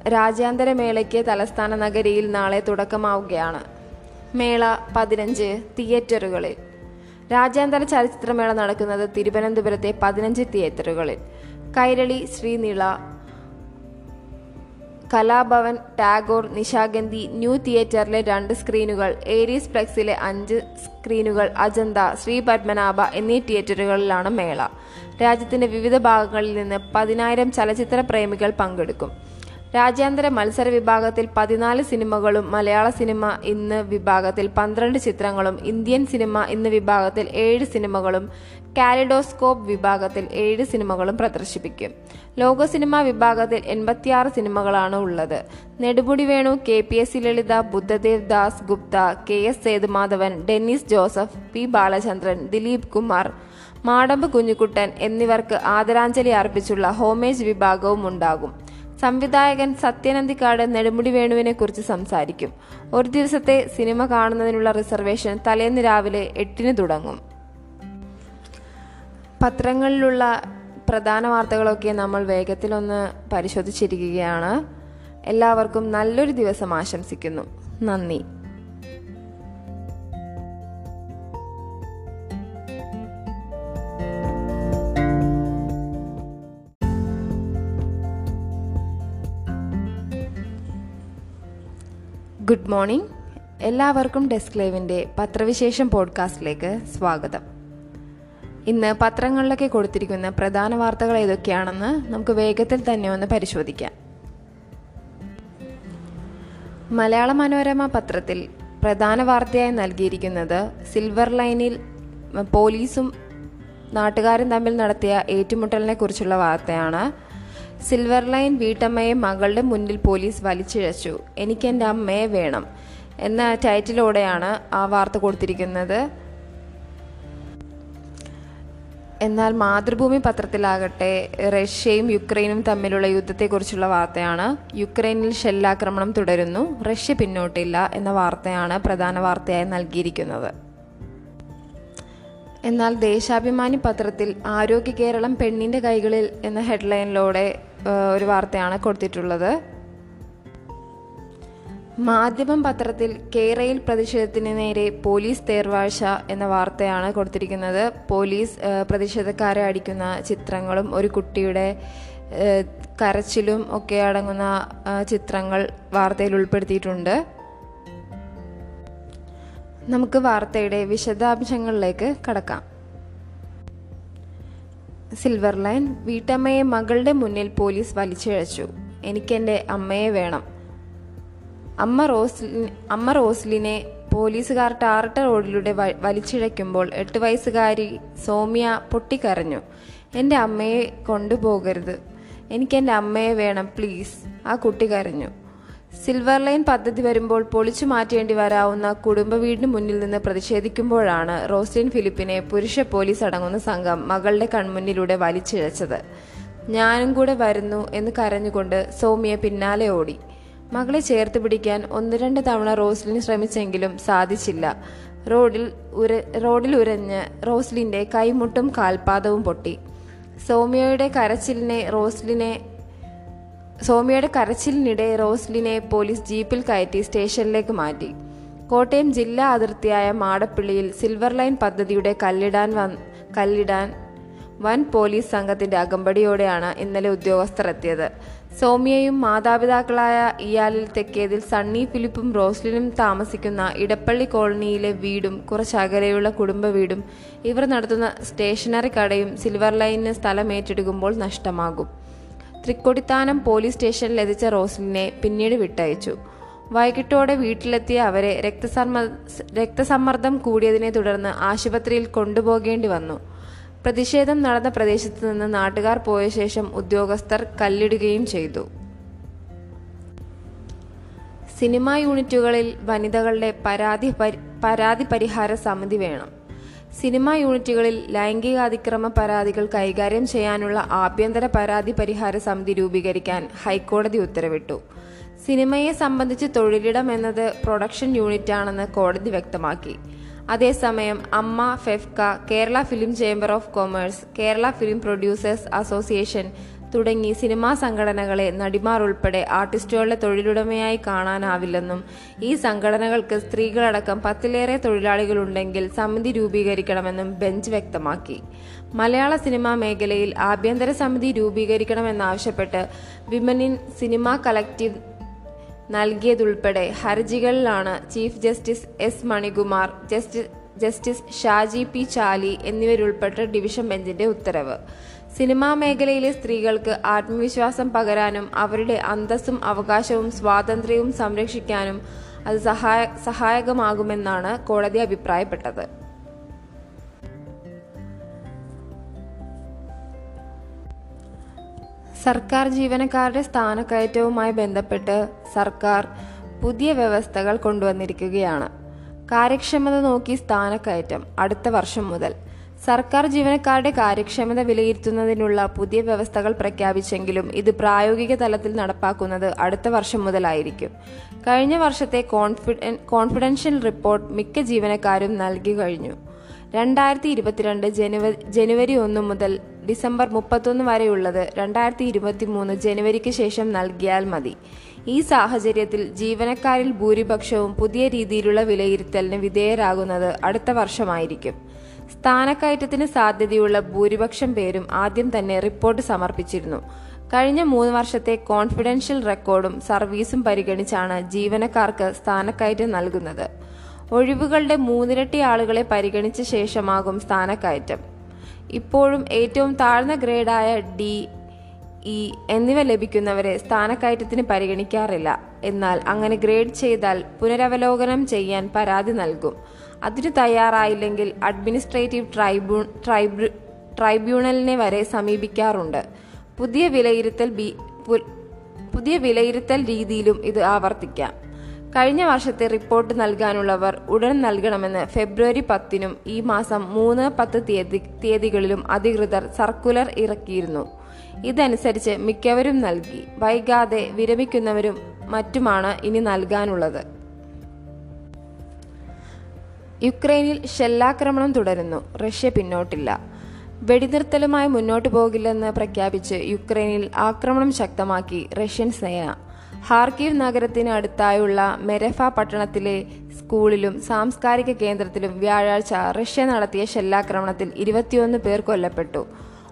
രാജ്യാന്തര മേളയ്ക്ക് തലസ്ഥാന നഗരിയിൽ നാളെ തുടക്കമാവുകയാണ്. മേള പതിനഞ്ച് തിയേറ്ററുകളിൽ. രാജ്യാന്തര ചലച്ചിത്രമേള നടക്കുന്നത് തിരുവനന്തപുരത്തെ പതിനഞ്ച് തിയേറ്ററുകളിൽ. കൈരളി ശ്രീനിള കലാഭവൻ ടാഗോർ നിശാഗന്ധി ന്യൂ തിയേറ്ററിലെ രണ്ട് സ്ക്രീനുകൾ ഏരീസ് പ്ലെക്സിലെ അഞ്ച് സ്ക്രീനുകൾ അജന്ത ശ്രീ പത്മനാഭ എന്നീ തിയേറ്ററുകളിലാണ് മേള. രാജ്യത്തിന്റെ വിവിധ ഭാഗങ്ങളിൽ നിന്ന് പതിനായിരം ചലച്ചിത്ര പ്രേമികൾ പങ്കെടുക്കും. രാജ്യാന്തര മത്സര വിഭാഗത്തിൽ പതിനാല് സിനിമകളും മലയാള സിനിമ ഇന്ന് വിഭാഗത്തിൽ പന്ത്രണ്ട് ചിത്രങ്ങളും ഇന്ത്യൻ സിനിമ ഇന്ന് വിഭാഗത്തിൽ ഏഴ് സിനിമകളും കാലിഡോസ്കോപ്പ് വിഭാഗത്തിൽ ഏഴ് സിനിമകളും പ്രദർശിപ്പിക്കും. ലോക സിനിമാ വിഭാഗത്തിൽ എൺപത്തിയാറ് സിനിമകളാണ് ഉള്ളത്. Nedumudi Venu K P S C Lalitha Buddhadeb Das Gupta K S Sethumadhavan Dennis Joseph P Balachandran Dilip Kumar Madampu Kunjukuttan എന്നിവർക്ക് ആദരാഞ്ജലി അർപ്പിച്ചുള്ള ഹോമേജ് വിഭാഗവും ഉണ്ടാകും. സംവിധായകൻ സത്യനന്ദിക്കാട് നെടുമുടി വേണുവിനെ കുറിച്ച് സംസാരിക്കും. ഒരു ദിവസത്തെ സിനിമ കാണുന്നതിനുള്ള റിസർവേഷൻ തലേന്ന് രാവിലെ എട്ടിന് തുടങ്ങും. പത്രങ്ങളിലുള്ള പ്രധാന വാർത്തകളൊക്കെ നമ്മൾ വേഗത്തിലൊന്ന് പരിശോധിച്ചിരിക്കുകയാണ്. എല്ലാവർക്കും നല്ലൊരു ദിവസം ആശംസിക്കുന്നു. നന്ദി. Good morning. എല്ലാവർക്കും ഡെസ്ക് ലൈവിന്റെ പത്രവിശേഷം പോഡ്കാസ്റ്റിലേക്ക് സ്വാഗതം. ഇന്ന് പത്രങ്ങളിലൊക്കെ കൊടുത്തിരിക്കുന്ന പ്രധാന വാർത്തകൾ ഏതൊക്കെയാണെന്ന് നമുക്ക് വേഗത്തിൽ തന്നെ ഒന്ന് പരിശോധിക്കാം. മലയാള മനോരമ പത്രത്തിൽ പ്രധാന വാർത്തയായി നൽകിയിരിക്കുന്നത് സിൽവർ ലൈനിൽ പോലീസും നാട്ടുകാരും തമ്മിൽ നടത്തിയ ഏറ്റുമുട്ടലിനെ കുറിച്ചുള്ള വാർത്തയാണ്. സിൽവർ ലൈൻ വീട്ടമ്മയെ മകളുടെ മുന്നിൽ പോലീസ് വലിച്ചിഴച്ചു. എനിക്കെന്റെ അമ്മയെ വേണം എന്ന ടൈറ്റിലൂടെയാണ് ആ വാർത്ത കൊടുത്തിരിക്കുന്നത്. എന്നാൽ മാതൃഭൂമി പത്രത്തിലാകട്ടെ റഷ്യയും യുക്രൈനും തമ്മിലുള്ള യുദ്ധത്തെക്കുറിച്ചുള്ള വാർത്തയാണ്. യുക്രൈനിൽ ഷെല്ലാക്രമണം തുടരുന്നു. റഷ്യ പിന്നോട്ടില്ല എന്ന വാർത്തയാണ് പ്രധാന വാർത്തയായി നൽകിയിരിക്കുന്നത്. എന്നാൽ ദേശാഭിമാനി പത്രത്തിൽ ആരോഗ്യ കേരളം പെണ്ണിന്റെ കൈകളിൽ എന്ന ഹെഡ്ലൈനിലൂടെ ഒരു വാർത്തയാണ് കൊടുത്തിട്ടുള്ളത്. മാധ്യമം പത്രത്തിൽ കേരയിൽ പ്രതിഷേധത്തിന് നേരെ പോലീസ് തേർവാഴ്ച എന്ന വാർത്തയാണ് കൊടുത്തിരിക്കുന്നത്. പോലീസ് പ്രതിഷേധക്കാരെ അടിക്കുന്ന ചിത്രങ്ങളും ഒരു കുട്ടിയുടെ കരച്ചിലും ഒക്കെ അടങ്ങുന്ന ചിത്രങ്ങൾ വാർത്തയിൽ ഉൾപ്പെടുത്തിയിട്ടുണ്ട്. നമുക്ക് വാർത്തയുടെ വിശദാംശങ്ങളിലേക്ക് കടക്കാം. സിൽവർ ലൈൻ വീട്ടമ്മയെ മകളുടെ മുന്നിൽ പോലീസ് വലിച്ചിഴച്ചു. എനിക്കെന്റെ അമ്മയെ വേണം. അമ്മ റോസ്ലി അമ്മ റോസ്ലിനെ പോലീസുകാർ ടാർട്ട റോഡിലൂടെ വലിച്ചിഴയ്ക്കുമ്പോൾ എട്ട് വയസ്സുകാരി സോമ്യ പൊട്ടിക്കരഞ്ഞു. എന്റെ അമ്മയെ കൊണ്ടുപോകരുത്. എനിക്കെന്റെ അമ്മയെ വേണം പ്ലീസ് ആ കുട്ടി കരഞ്ഞു. സിൽവർ ലൈൻ പദ്ധതി വരുമ്പോൾ പൊളിച്ചു മാറ്റേണ്ടി വരാവുന്ന കുടുംബ വീടിന് മുന്നിൽ നിന്ന് പ്രതിഷേധിക്കുമ്പോഴാണ് റോസ്ലിൻ ഫിലിപ്പിനെ പുരുഷ പോലീസ് അടങ്ങുന്ന സംഘം മകളുടെ കൺമുന്നിലൂടെ വലിച്ചിഴച്ചത്. ഞാനും കൂടെ വരുന്നു എന്ന് കരഞ്ഞുകൊണ്ട് സൗമ്യ പിന്നാലെ ഓടി. മകളെ ചേർത്ത് പിടിക്കാൻ ഒന്ന് രണ്ട് തവണ റോസ്ലിൻ ശ്രമിച്ചെങ്കിലും സാധിച്ചില്ല. റോഡിൽ ഉര റോഡിൽ ഉരഞ്ഞ് റോസ്ലിന്റെ കൈമുട്ടും കാൽപാദവും പൊട്ടി. സൗമ്യയുടെ കരച്ചിലിനെ റോസ്ലിനെ സോമിയയുടെ കരച്ചിലിനിടെ റോസ്ലിനെ പോലീസ് ജീപ്പിൽ കയറ്റി സ്റ്റേഷനിലേക്ക് മാറ്റി. കോട്ടയം ജില്ലാ അതിർത്തിയായ മാടപ്പിള്ളിയിൽ സിൽവർ ലൈൻ പദ്ധതിയുടെ കല്ലിടാൻ വൻ കല്ലിടാൻ വൻ പോലീസ് സംഘത്തിന്റെ അകമ്പടിയോടെയാണ് ഇന്നലെ ഉദ്യോഗസ്ഥർ എത്തിയത്. സൗമ്യയും മാതാപിതാക്കളായ ഇയാലിൽ തെക്കേതിൽ സണ്ണി ഫിലിപ്പും റോസ്ലിനും താമസിക്കുന്ന ഇടപ്പള്ളി കോളനിയിലെ വീടും കുറച്ചകലെയുള്ള കുടുംബ വീടും ഇവർ നടത്തുന്ന സ്റ്റേഷനറി കടയും സിൽവർ ലൈനിന് സ്ഥലം ഏറ്റെടുക്കുമ്പോൾ നഷ്ടമാകും. തൃക്കൊടിത്താനം പോലീസ് സ്റ്റേഷനിൽ എത്തിച്ച റോസ്ലിനെ പിന്നീട് വിട്ടയച്ചു. വൈകിട്ടോടെ വീട്ടിലെത്തിയ അവരെ രക്തസമ്മ രക്തസമ്മർദ്ദം കൂടിയതിനെ തുടർന്ന് ആശുപത്രിയിൽ കൊണ്ടുപോകേണ്ടി വന്നു. പ്രതിഷേധം നടന്ന പ്രദേശത്ത് നിന്ന് നാട്ടുകാർ പോയ ശേഷം ഉദ്യോഗസ്ഥർ കല്ലിടുകയും ചെയ്തു. സിനിമാ യൂണിറ്റുകളിൽ വനിതകളുടെ പരാതി പരാതി പരിഹാര സമിതി വേണം. സിനിമാ യൂണിറ്റുകളിൽ ലൈംഗികാതിക്രമ പരാതികൾ കൈകാര്യം ചെയ്യാനുള്ള ആഭ്യന്തര പരാതി പരിഹാര സമിതി രൂപീകരിക്കാൻ ഹൈക്കോടതി ഉത്തരവിട്ടു. സിനിമയെ സംബന്ധിച്ച് തൊഴിലിടം എന്നത് പ്രൊഡക്ഷൻ യൂണിറ്റാണെന്ന് കോടതി വ്യക്തമാക്കി. അതേസമയം Amma FEFKA Kerala film chamber of commerce Kerala film producers association തുടങ്ങി സിനിമാ സംഘടനകളെ നടിമാർ ഉൾപ്പെടെ ആർട്ടിസ്റ്റുകളുടെ തൊഴിലുടമയായി കാണാനാവില്ലെന്നും ഈ സംഘടനകൾക്ക് സ്ത്രീകളടക്കം പത്തിലേറെ തൊഴിലാളികളുണ്ടെങ്കിൽ സമിതി രൂപീകരിക്കണമെന്നും ബെഞ്ച് വ്യക്തമാക്കി. മലയാള സിനിമാ മേഖലയിൽ ആഭ്യന്തര സമിതി രൂപീകരിക്കണമെന്നാവശ്യപ്പെട്ട് വിമൻ ഇൻ സിനിമ കളക്റ്റീവ് നൽകിയതുൾപ്പെടെ ഹർജികളിലാണ് chief justice S Manikumar justice justice Shaji P Chali എന്നിവരുൾപ്പെട്ട division ബെഞ്ചിന്റെ ഉത്തരവ്. സിനിമാ മേഖലയിലെ സ്ത്രീകൾക്ക് ആത്മവിശ്വാസം പകരാനും അവരുടെ അന്തസ്സും അവകാശവും സ്വാതന്ത്ര്യവും സംരക്ഷിക്കാനും അത് സഹായ സഹായകമാകുമെന്നാണ് കോടതി അഭിപ്രായപ്പെട്ടത്. സർക്കാർ ജീവനക്കാരുടെ സ്ഥാനക്കയറ്റവുമായി ബന്ധപ്പെട്ട് സർക്കാർ പുതിയ വ്യവസ്ഥകൾ കൊണ്ടുവന്നിരിക്കുകയാണ്. കാര്യക്ഷമത നോക്കി സ്ഥാനക്കയറ്റം അടുത്ത വർഷം മുതൽ. സർക്കാർ ജീവനക്കാരുടെ കാര്യക്ഷമത വിലയിരുത്തുന്നതിനുള്ള പുതിയ വ്യവസ്ഥകൾ പ്രഖ്യാപിച്ചെങ്കിലും ഇത് പ്രായോഗിക തലത്തിൽ നടപ്പാക്കുന്നത് അടുത്ത വർഷം മുതലായിരിക്കും. കഴിഞ്ഞ വർഷത്തെ കോൺഫിഡൻ കോൺഫിഡൻഷ്യൽ റിപ്പോർട്ട് മിക്ക ജീവനക്കാരും നൽകി കഴിഞ്ഞു. രണ്ടായിരത്തി ഇരുപത്തിരണ്ട് ജനുവരി ജനുവരി ഒന്ന് മുതൽ ഡിസംബർ മുപ്പത്തൊന്ന് വരെയുള്ളത് രണ്ടായിരത്തി ഇരുപത്തി മൂന്ന് ജനുവരിക്ക് ശേഷം നൽകിയാൽ മതി. ഈ സാഹചര്യത്തിൽ ജീവനക്കാരിൽ ഭൂരിപക്ഷവും പുതിയ രീതിയിലുള്ള വിലയിരുത്തലിന് വിധേയരാകുന്നത് അടുത്ത വർഷമായിരിക്കും. സ്ഥാനക്കയറ്റത്തിന് സാധ്യതയുള്ള ഭൂരിപക്ഷം പേരും ആദ്യം തന്നെ റിപ്പോർട്ട് സമർപ്പിച്ചിരുന്നു. കഴിഞ്ഞ മൂന്ന് വർഷത്തെ കോൺഫിഡൻഷ്യൽ റെക്കോർഡും സർവീസും പരിഗണിച്ചാണ് ജീവനക്കാർക്ക് സ്ഥാനക്കയറ്റം നൽകുന്നത്. ഒഴിവുകളുടെ മൂന്നിരട്ടി ആളുകളെ പരിഗണിച്ച ശേഷമാകും സ്ഥാനക്കയറ്റം. ഇപ്പോഴും ഏറ്റവും താഴ്ന്ന ഗ്രേഡായ ഡി ഇ എന്നിവ ലഭിക്കുന്നവരെ സ്ഥാനക്കയറ്റത്തിന് പരിഗണിക്കാറില്ല. എന്നാൽ അങ്ങനെ ഗ്രേഡ് ചെയ്താൽ പുനരവലോകനം ചെയ്യാൻ പരാതി നൽകും. അതിന് തയ്യാറായില്ലെങ്കിൽ അഡ്മിനിസ്ട്രേറ്റീവ് ട്രൈബ്യൂ ട്രൈബ്യൂ ട്രൈബ്യൂണലിനെ വരെ സമീപിക്കാറുണ്ട്. പുതിയ വിലയിരുത്തൽ ബി പുതിയ വിലയിരുത്തൽ രീതിയിലും ഇത് ആവർത്തിക്കാം. കഴിഞ്ഞ വർഷത്തെ റിപ്പോർട്ട് നൽകാനുള്ളവർ ഉടൻ നൽകണമെന്ന് ഫെബ്രുവരി പത്തിനും ഈ മാസം മൂന്ന് പത്ത് തീയതി തീയതികളിലും അധികൃതർ സർക്കുലർ ഇറക്കിയിരുന്നു. ഇതനുസരിച്ച് മിക്കവരും നൽകി. വൈകാതെ വിരമിക്കുന്നവരും മറ്റുമാണ് ഇനി നൽകാനുള്ളത്. യുക്രൈനിൽ ഷെല്ലാക്രമണം തുടരുന്നു. റഷ്യ പിന്നോട്ടില്ല. വെടിനിർത്തലുമായി മുന്നോട്ടു പോകില്ലെന്ന് പ്രഖ്യാപിച്ച് യുക്രൈനിൽ ആക്രമണം ശക്തമാക്കി റഷ്യൻ സേന. ഹാർക്കീവ് നഗരത്തിനടുത്തായുള്ള മെരഫ പട്ടണത്തിലെ സ്കൂളിലും സാംസ്കാരിക കേന്ദ്രത്തിലും വ്യാഴാഴ്ച റഷ്യ നടത്തിയ ഷെല്ലാക്രമണത്തിൽ ഇരുപത്തിയൊന്ന് പേർ കൊല്ലപ്പെട്ടു.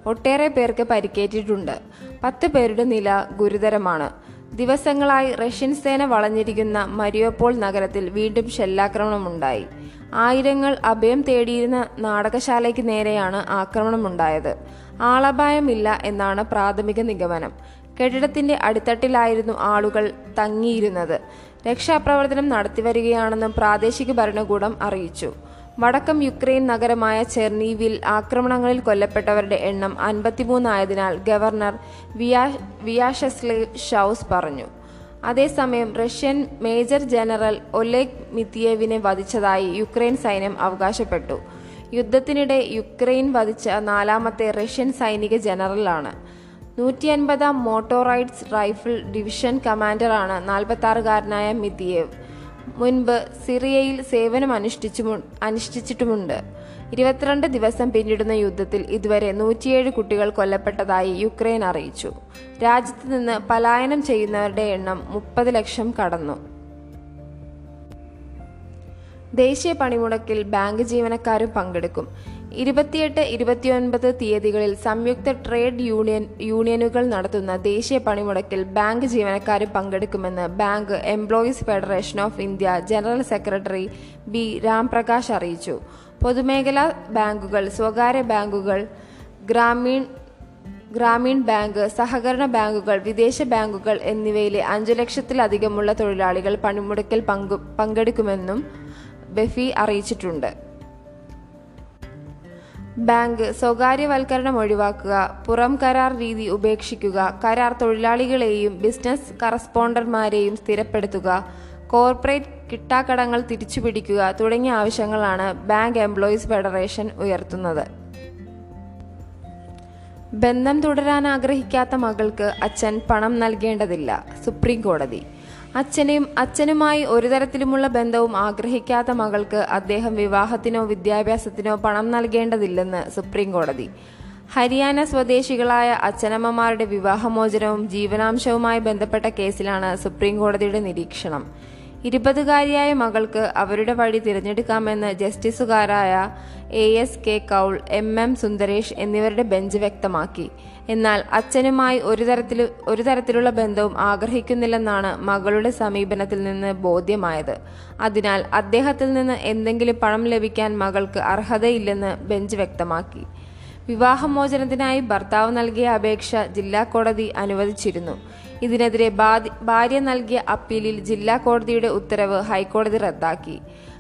ഒട്ടേറെ പേർക്ക് പരിക്കേറ്റിട്ടുണ്ട്. പത്ത് പേരുടെ നില ഗുരുതരമാണ്. ദിവസങ്ങളായി റഷ്യൻ സേന വളഞ്ഞിരിക്കുന്ന മരിയോപോൾ നഗരത്തിൽ വീണ്ടും ഷെല്ലാക്രമണമുണ്ടായി ആയിരങ്ങൾ അഭയം തേടിയിരുന്ന നാടകശാലയ്ക്ക് നേരെയാണ് ആക്രമണമുണ്ടായത്. ആളപായമില്ല എന്നാണ് പ്രാഥമിക നിഗമനം. കെട്ടിടത്തിന്റെ അടിത്തട്ടിലായിരുന്നു ആളുകൾ തങ്ങിയിരുന്നത്. രക്ഷാപ്രവർത്തനം നടത്തിവരികയാണെന്നും പ്രാദേശിക ഭരണകൂടം അറിയിച്ചു. വടക്കം യുക്രൈൻ നഗരമായ ചെർണീവിൽ ആക്രമണങ്ങളിൽ കൊല്ലപ്പെട്ടവരുടെ എണ്ണം അൻപത്തിമൂന്നായതിനാൽ ഗവർണർ വിയാ വിയാഷസ്ലേ ഷൌസ് പറഞ്ഞു. അതേസമയം റഷ്യൻ മേജർ ജനറൽ ഒലേഗ് മിത്തിയേവിനെ വധിച്ചതായി യുക്രൈൻ സൈന്യം അവകാശപ്പെട്ടു. യുദ്ധത്തിനിടെ യുക്രൈൻ വധിച്ച നാലാമത്തെ റഷ്യൻ സൈനിക ജനറലാണ്. നൂറ്റി അൻപതാം മോട്ടോറൈഡ്സ് റൈഫിൾ ഡിവിഷൻ കമാൻഡറാണ് നാൽപ്പത്താറുകാരനായ മിത്തിയേവ് മുൻപ് സിറിയയിൽ സേവനം അനുഷ്ഠിച്ചു അനുഷ്ഠിച്ചിട്ടുമുണ്ട്. ഇരുപത്തിരണ്ട് ദിവസം പിന്നിടുന്ന യുദ്ധത്തിൽ ഇതുവരെ നൂറ്റിയേഴ് കുട്ടികൾ കൊല്ലപ്പെട്ടതായി യുക്രൈൻ അറിയിച്ചു. രാജ്യത്ത് നിന്ന് പലായനം ചെയ്യുന്നവരുടെ എണ്ണം മുപ്പത് ലക്ഷം കടന്നു. ദേശീയ പണിമുടക്കിൽ ബാങ്ക് ജീവനക്കാരും പങ്കെടുക്കും. ഇരുപത്തിയെട്ട് ഇരുപത്തിയൊൻപത് തീയതികളിൽ സംയുക്ത ട്രേഡ് യൂണിയൻ യൂണിയനുകൾ നടത്തുന്ന ദേശീയ പണിമുടക്കിൽ ബാങ്ക് ജീവനക്കാർ പങ്കെടുക്കുമെന്ന് bank employees federation of India general secretary B Ramprakash അറിയിച്ചു. പൊതുമേഖലാ ബാങ്കുകൾ സ്വകാര്യ ബാങ്കുകൾ ഗ്രാമീൺ ഗ്രാമീൺ ബാങ്ക് സഹകരണ ബാങ്കുകൾ വിദേശ ബാങ്കുകൾ എന്നിവയിലെ അഞ്ചു ലക്ഷത്തിലധികമുള്ള തൊഴിലാളികൾ പണിമുടക്കിൽ പങ്കു പങ്കെടുക്കുമെന്നും ബെഫി അറിയിച്ചിട്ടുണ്ട്. ബാങ്ക് സ്വകാര്യവൽക്കരണം ഒഴിവാക്കുക പുറം കരാർ രീതി ഉപേക്ഷിക്കുക കരാർ തൊഴിലാളികളെയും ബിസിനസ് കറസ്പോണ്ടർമാരെയും സ്ഥിരപ്പെടുത്തുക കോർപ്പറേറ്റ് കിട്ടാക്കടങ്ങൾ തിരിച്ചുപിടിക്കുക തുടങ്ങിയ ആവശ്യങ്ങളാണ് ബാങ്ക് എംപ്ലോയീസ് ഫെഡറേഷൻ ഉയർത്തുന്നത്. ബന്ധം തുടരാൻ ആഗ്രഹിക്കാത്ത മകൾക്ക് അച്ഛൻ പണം നൽകേണ്ടതില്ല സുപ്രീം കോടതി. അച്ഛനെയും അച്ഛനുമായി ഒരു തരത്തിലുമുള്ള ബന്ധവും ആഗ്രഹിക്കാത്ത മകൾക്ക് അദ്ദേഹം വിവാഹത്തിനോ വിദ്യാഭ്യാസത്തിനോ പണം നൽകേണ്ടതില്ലെന്ന് സുപ്രീം കോടതി. ഹരിയാന സ്വദേശികളായ അച്ഛനമ്മമാരുടെ വിവാഹമോചനവും ജീവനാംശവുമായി ബന്ധപ്പെട്ട കേസിലാണ് സുപ്രീം കോടതിയുടെ നിരീക്ഷണം. ഇരുപതുകാരിയായ മകൾക്ക് അവരുടെ വഴി തിരഞ്ഞെടുക്കാമെന്ന് ജസ്റ്റിസുകാരായ A S K Kaul M M Sundresh എന്നിവരുടെ ബെഞ്ച് വ്യക്തമാക്കി. എന്നാൽ അച്ഛനുമായി ഒരു തരത്തിൽ ഒരു തരത്തിലുള്ള ബന്ധവും ആഗ്രഹിക്കുന്നില്ലെന്നാണ് മകളുടെ സമീപനത്തിൽ നിന്ന് ബോധ്യമായത്. അതിനാൽ അദ്ദേഹത്തിൽ നിന്ന് എന്തെങ്കിലും പണം ലഭിക്കാൻ മകൾക്ക് അർഹതയില്ലെന്ന് ബെഞ്ച് വ്യക്തമാക്കി. വിവാഹമോചനത്തിനായി ഭർത്താവ് നൽകിയ അപേക്ഷ ജില്ലാ കോടതി അനുവദിച്ചിരുന്നു. ഇതിനെതിരെ ഭാര്യ നൽകിയ അപ്പീലിൽ ജില്ലാ കോടതിയുടെ ഉത്തരവ് ഹൈക്കോടതി റദ്ദാക്കി.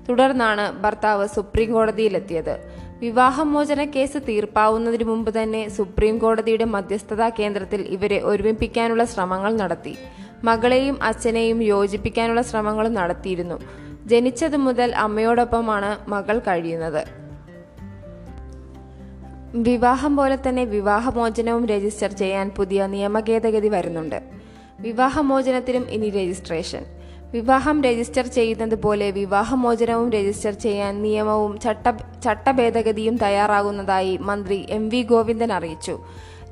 തുടർന്നാണ് ഭർത്താവ് സുപ്രീം കോടതിയിലെത്തിയത്. വിവാഹമോചന കേസ് തീർപ്പാവുന്നതിന് മുമ്പ് തന്നെ സുപ്രീം കോടതിയുടെ മധ്യസ്ഥതാ കേന്ദ്രത്തിൽ ഇവരെ ഒരുമിപ്പിക്കാനുള്ള ശ്രമങ്ങൾ നടത്തി. മകളെയും അച്ഛനെയും യോജിപ്പിക്കാനുള്ള ശ്രമങ്ങളും നടത്തിയിരുന്നു. ജനിച്ചതു മുതൽ അമ്മയോടൊപ്പമാണ് മകൾ കഴിയുന്നത്. വിവാഹം പോലെ തന്നെ വിവാഹമോചനവും രജിസ്റ്റർ ചെയ്യാൻ പുതിയ നിയമഭേദഗതി വരുന്നുണ്ട്. വിവാഹമോചനത്തിനും ഇനി രജിസ്ട്രേഷൻ. വിവാഹം രജിസ്റ്റർ ചെയ്യുന്നത് പോലെ വിവാഹമോചനവും രജിസ്റ്റർ ചെയ്യാൻ നിയമവും ചട്ട ചട്ടഭേദഗതിയും തയ്യാറാകുന്നതായി മന്ത്രി എം വി ഗോവിന്ദൻ അറിയിച്ചു.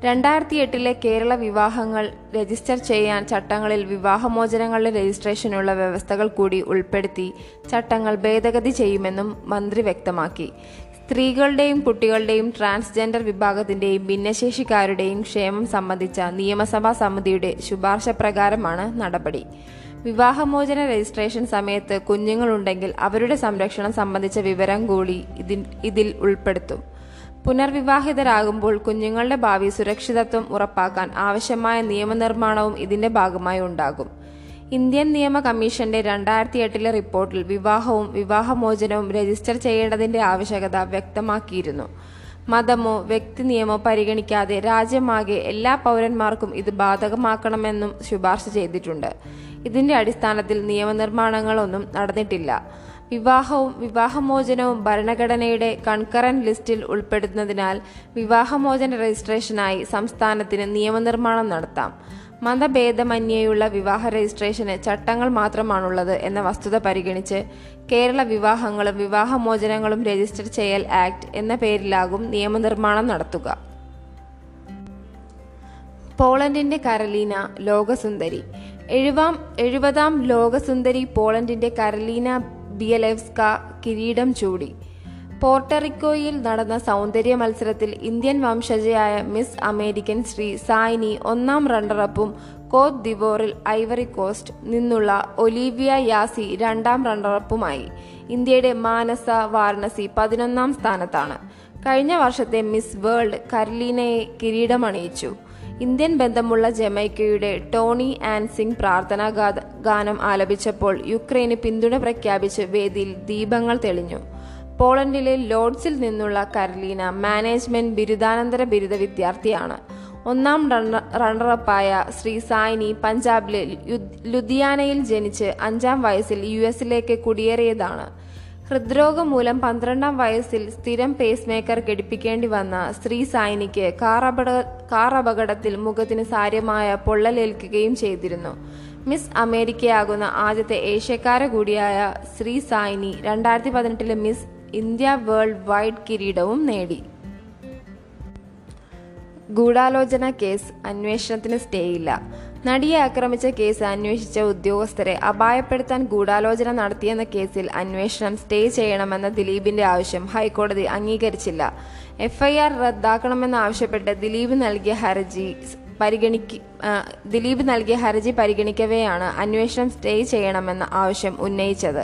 രണ്ടായിരത്തി എട്ടിലെ കേരള വിവാഹങ്ങൾ രജിസ്റ്റർ ചെയ്യാൻ ചട്ടങ്ങളിൽ വിവാഹമോചനങ്ങളുടെ രജിസ്ട്രേഷനുള്ള വ്യവസ്ഥകൾ കൂടി ഉൾപ്പെടുത്തി ചട്ടങ്ങൾ ഭേദഗതി ചെയ്യുമെന്നും മന്ത്രി വ്യക്തമാക്കി. സ്ത്രീകളുടെയും കുട്ടികളുടെയും ട്രാൻസ്ജെൻഡർ വിഭാഗത്തിന്റെയും ഭിന്നശേഷിക്കാരുടെയും ക്ഷേമം സംബന്ധിച്ച നിയമസഭാ സമിതിയുടെ ശുപാർശ പ്രകാരമാണ് നടപടി. വിവാഹമോചന രജിസ്ട്രേഷൻ സമയത്ത് കുഞ്ഞുങ്ങളുണ്ടെങ്കിൽ അവരുടെ സംരക്ഷണം സംബന്ധിച്ച വിവരം കൂടി ഇതിൽ ഉൾപ്പെടുത്തും. പുനർവിവാഹിതരാകുമ്പോൾ കുഞ്ഞുങ്ങളുടെ ഭാവി സുരക്ഷിതത്വം ഉറപ്പാക്കാൻ ആവശ്യമായ നിയമനിർമ്മാണവും ഇതിന്റെ ഭാഗമായി ഉണ്ടാകും. ഇന്ത്യൻ നിയമ കമ്മീഷന്റെ രണ്ടായിരത്തി എട്ടിലെ റിപ്പോർട്ടിൽ വിവാഹവും വിവാഹമോചനവും രജിസ്റ്റർ ചെയ്യേണ്ടതിന്റെ ആവശ്യകത വ്യക്തമാക്കിയിരുന്നു. മതമോ വ്യക്തി നിയമോ പരിഗണിക്കാതെ രാജ്യമാകെ എല്ലാ പൗരന്മാർക്കും ഇത് ബാധകമാക്കണമെന്നും ശുപാർശ ചെയ്തിട്ടുണ്ട്. ഇതിന്റെ അടിസ്ഥാനത്തിൽ നിയമനിർമ്മാണങ്ങളൊന്നും നടന്നിട്ടില്ല. വിവാഹവും വിവാഹമോചനവും ഭരണഘടനയുടെ കൺകറന്റ് ലിസ്റ്റിൽ ഉൾപ്പെടുന്നതിനാൽ വിവാഹമോചന രജിസ്ട്രേഷനായി സംസ്ഥാനത്തിന് നിയമനിർമ്മാണം നടത്താം. മതഭേദമന്യേയുള്ള വിവാഹ രജിസ്ട്രേഷന് ചട്ടങ്ങൾ മാത്രമാണുള്ളത് എന്ന വസ്തുത പരിഗണിച്ച് കേരള വിവാഹങ്ങളും വിവാഹമോചനങ്ങളും രജിസ്റ്റർ ചെയ്യൽ ആക്ട് എന്ന പേരിലാകും നിയമനിർമ്മാണം നടത്തുക. പോളണ്ടിന്റെ കരലീന ലോകസുന്ദരി. എഴുപാം എഴുപതാം ലോകസുന്ദരി പോളണ്ടിന്റെ കരലീന ബിയലെവ്സ്ക കിരീടം ചൂടി. പോർട്ടറിക്കോയിൽ നടന്ന സൗന്ദര്യ മത്സരത്തിൽ ഇന്ത്യൻ വംശജയായ മിസ് അമേരിക്കൻ ശ്രീ സായിനി ഒന്നാം റണ്ണറപ്പും കോത്ത് ദിവോറിൽ ഐവറി കോസ്റ്റ് നിന്നുള്ള ഒലീവിയ യാസി രണ്ടാം റണ്ണറപ്പുമായി. ഇന്ത്യയുടെ മാനസ വാരണസി പതിനൊന്നാം സ്ഥാനത്താണ്. കഴിഞ്ഞ വർഷത്തെ മിസ് വേൾഡ് കർലീനയെ കിരീടമണിയിച്ചു. ഇന്ത്യൻ ബന്ധമുള്ള ജമൈക്കയുടെ ടോണി ആൻഡ് സിംഗ് പ്രാർത്ഥനാ ഗാനം ആലപിച്ചപ്പോൾ യുക്രൈന് പിന്തുണ പ്രഖ്യാപിച്ച് വേദിയിൽ ദീപങ്ങൾ തെളിഞ്ഞു. പോളണ്ടിലെ ലോഡ്സിൽ നിന്നുള്ള കരലീന മാനേജ്മെന്റ് ബിരുദാനന്തര ബിരുദ വിദ്യാർത്ഥിയാണ്. ഒന്നാം റണ്ണറപ്പായ ശ്രീ സായിനി പഞ്ചാബിലെ ലുധിയാനയിൽ ജനിച്ച് അഞ്ചാം വയസ്സിൽ യു എസിലേക്ക് കുടിയേറിയതാണ്. ഹൃദ്രോഗം മൂലം പന്ത്രണ്ടാം വയസ്സിൽ സ്ഥിരം പേസ് മേക്കർ ഘടിപ്പിക്കേണ്ടി വന്ന ശ്രീ സായിനിക്ക് കാർ അപകടത്തിൽ മുഖത്തിന് സാര്യമായ പൊള്ളലേൽക്കുകയും ചെയ്തിരുന്നു. മിസ് അമേരിക്കയാകുന്ന ആദ്യത്തെ ഏഷ്യക്കാര കൂടിയായ ശ്രീ സായിനി രണ്ടായിരത്തി പതിനെട്ടിലെ മിസ് ഇന്ത്യ വേൾഡ് വൈഡ് കിരീടവും നേടി. ഗൂഢാലോചന കേസ് അന്വേഷണത്തിന് സ്റ്റേ ഇല്ല നടിയെ ആക്രമിച്ച കേസ് അന്വേഷിച്ച ഉദ്യോഗസ്ഥരെ അപായപ്പെടുത്താൻ ഗൂഢാലോചന നടത്തിയെന്ന കേസിൽ അന്വേഷണം സ്റ്റേ ചെയ്യണമെന്ന ദിലീപിന്റെ ആവശ്യം ഹൈക്കോടതി അംഗീകരിച്ചില്ല. എഫ്ഐആർ റദ്ദാക്കണമെന്നാവശ്യപ്പെട്ട് ദിലീപ് നൽകിയ ഹർജി പരിഗണിക്ക ദിലീപ് നൽകിയ ഹർജി പരിഗണിക്കവെയാണ് അന്വേഷണം സ്റ്റേ ചെയ്യണമെന്ന ആവശ്യം ഉന്നയിച്ചത്.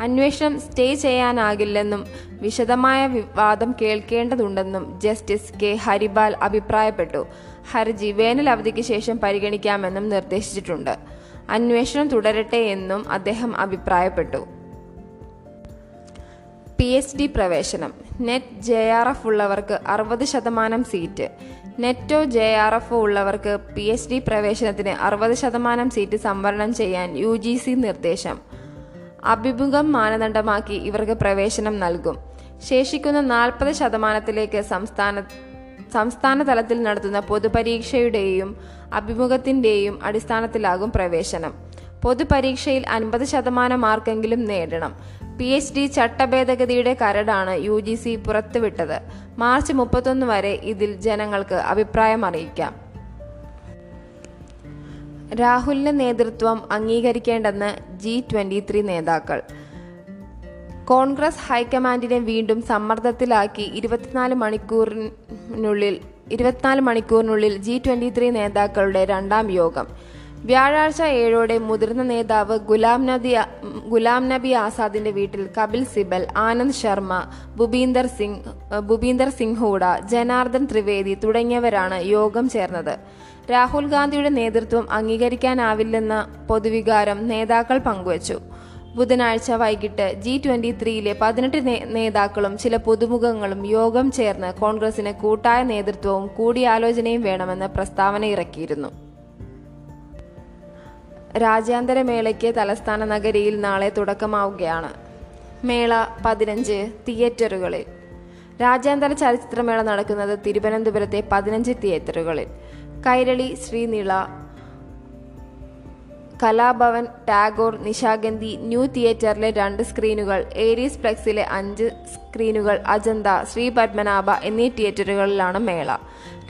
അന്വേഷണം സ്റ്റേ ചെയ്യാനാകില്ലെന്നും വിശദമായ വിവാദം കേൾക്കേണ്ടതുണ്ടെന്നും ജസ്റ്റിസ് കെ ഹരിബാൽ അഭിപ്രായപ്പെട്ടു. ഹർജി വേനൽ അവധിക്ക് ശേഷം പരിഗണിക്കാമെന്നും നിർദ്ദേശിച്ചിട്ടുണ്ട്. അന്വേഷണം തുടരട്ടെ എന്നും അദ്ദേഹം അഭിപ്രായപ്പെട്ടു. പി എച്ച് ഡി പ്രവേശനം. നെറ്റ് ജെ ആർ എഫ് ഉള്ളവർക്ക് അറുപത് ശതമാനം സീറ്റ്. നെറ്റോ ജെ ആർ എഫ് ഉള്ളവർക്ക് പി എച്ച് ഡി പ്രവേശനത്തിന് അറുപത് ശതമാനം സീറ്റ് സംവരണം ചെയ്യാൻ യു ജി സി നിർദ്ദേശം. അഭിമുഖം മാനദണ്ഡമാക്കി ഇവർക്ക് പ്രവേശനം നൽകും. ശേഷിക്കുന്ന നാൽപ്പത് ശതമാനത്തിലേക്ക് സംസ്ഥാന സംസ്ഥാന തലത്തിൽ നടത്തുന്ന പൊതുപരീക്ഷയുടെയും അഭിമുഖത്തിന്റെയും അടിസ്ഥാനത്തിലാകും പ്രവേശനം. പൊതുപരീക്ഷയിൽ അൻപത് ശതമാനം മാർക്കെങ്കിലും നേടണം. പി എച്ച് ഡി ചട്ടഭേദഗതിയുടെ കരടാണ് യു ജി സി പുറത്തുവിട്ടത്. മാർച്ച് മുപ്പത്തൊന്ന് വരെ ഇതിൽ ജനങ്ങൾക്ക് അഭിപ്രായം അറിയിക്കാം. രാഹുലിന്റെ നേതൃത്വം അംഗീകരിക്കേണ്ടെന്ന് ജി ട്വന്റി ത്രീ നേതാക്കൾ. കോൺഗ്രസ് ഹൈക്കമാൻഡിനെ വീണ്ടും സമ്മർദ്ദത്തിലാക്കി ഇരുപത്തിനാല് മണിക്കൂറിനുള്ളിൽ ഇരുപത്തിനാല് മണിക്കൂറിനുള്ളിൽ ജി ട്വന്റി ത്രീ നേതാക്കളുടെ രണ്ടാം യോഗം. വ്യാഴാഴ്ച ഏഴോടെ മുതിർന്ന നേതാവ് ഗുലാം നബി ഗുലാം നബി ആസാദിന്റെ വീട്ടിൽ കപിൽ സിബൽ ആനന്ദ് ശർമ്മ ഭൂപീന്ദർ സിംഗ് ഭൂപീന്ദർ സിംഗ് ഹൂഡ ജനാർദ്ദൻ ത്രിവേദി തുടങ്ങിയവരാണ് യോഗം ചേർന്നത്. രാഹുൽ ഗാന്ധിയുടെ നേതൃത്വം അംഗീകരിക്കാനാവില്ലെന്ന പൊതുവികാരം നേതാക്കൾ പങ്കുവച്ചു. ബുധനാഴ്ച വൈകിട്ട് ജി ട്വന്റി ത്രീയിലെ പതിനെട്ട് നേതാക്കളും ചില പുതുമുഖങ്ങളും യോഗം ചേർന്ന് കോൺഗ്രസിന് കൂട്ടായ നേതൃത്വവും കൂടിയാലോചനയും വേണമെന്ന് പ്രസ്താവന ഇറക്കിയിരുന്നു. രാജ്യാന്തര മേളയ്ക്ക് തലസ്ഥാന നഗരിയിൽ നാളെ തുടക്കമാവുകയാണ്. മേള പതിനഞ്ച് തിയേറ്ററുകളിൽ. രാജ്യാന്തര ചലച്ചിത്രമേള നടക്കുന്നത് തിരുവനന്തപുരത്തെ പതിനഞ്ച് തിയേറ്ററുകളിൽ. കൈരളി ശ്രീനിള കലാഭവൻ ടാഗോർ നിശാഗന്ധി ന്യൂ തിയേറ്ററിലെ രണ്ട് സ്ക്രീനുകൾ ഏരീസ് പ്ലെക്സിലെ അഞ്ച് സ്ക്രീനുകൾ അജന്ത ശ്രീ പത്മനാഭ എന്നീ തിയേറ്ററുകളിലാണ് മേള.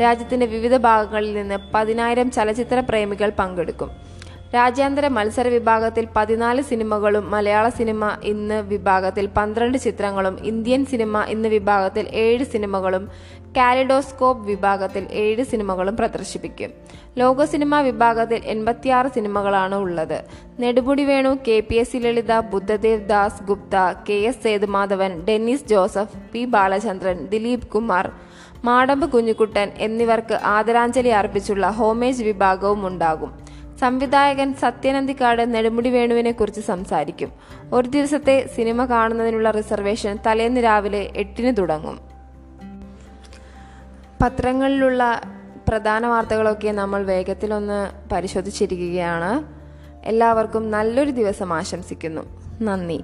രാജ്യത്തിന്റെ വിവിധ ഭാഗങ്ങളിൽ നിന്ന് പതിനായിരം ചലച്ചിത്ര പ്രേമികൾ പങ്കെടുക്കും. രാജ്യാന്തര മത്സര വിഭാഗത്തിൽ പതിനാല് സിനിമകളും മലയാള സിനിമ ഇന്ന് വിഭാഗത്തിൽ പന്ത്രണ്ട് ചിത്രങ്ങളും ഇന്ത്യൻ സിനിമ ഇന്ന് വിഭാഗത്തിൽ ഏഴ് സിനിമകളും കാലിഡോസ്കോപ്പ് വിഭാഗത്തിൽ ഏഴ് സിനിമകളും പ്രദർശിപ്പിക്കും. ലോക സിനിമ വിഭാഗത്തിൽ എൺപത്തിയാറ് സിനിമകളാണ് ഉള്ളത്. Nedumudi Venu K P S Lalitha Buddhadeb Dasgupta K S Sethumadhavan Dennis Joseph P Balachandran Dilip Kumar Madampu Kunjukuttan എന്നിവർക്ക് ആദരാഞ്ജലി അർപ്പിച്ചുള്ള ഹോമേജ് വിഭാഗവും ഉണ്ടാകും. സംവിധായകൻ സത്യനന്ദിക്കാട് നെടുമുടി വേണുവിനെ കുറിച്ച് സംസാരിക്കും. ഒരു ദിവസത്തെ സിനിമ കാണുന്നതിനുള്ള റിസർവേഷൻ തലേന്ന് രാവിലെ എട്ടിന് തുടങ്ങും. പത്രങ്ങളിലുള്ള പ്രധാന വാർത്തകളൊക്കെ നമ്മൾ വേഗത്തിലൊന്ന് പരിശോധിച്ചിരിക്കുകയാണ്. എല്ലാവർക്കും നല്ലൊരു ദിവസം ആശംസിക്കുന്നു. നന്ദി.